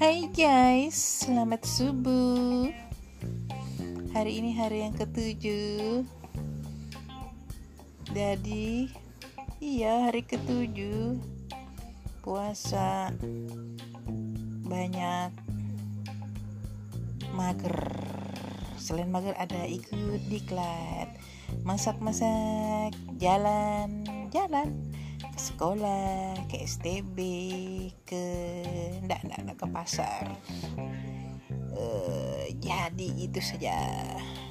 Hai guys, selamat subuh. Hari ini hari yang ketujuh. Jadi, iya hari ketujuh puasa banyak mager. Selain mager ada ikut diklat, masak-masak, jalan-jalan ke sekolah, ke STB, ke ndak ndak ke pasar. Eh, jadi itu saja. Uh.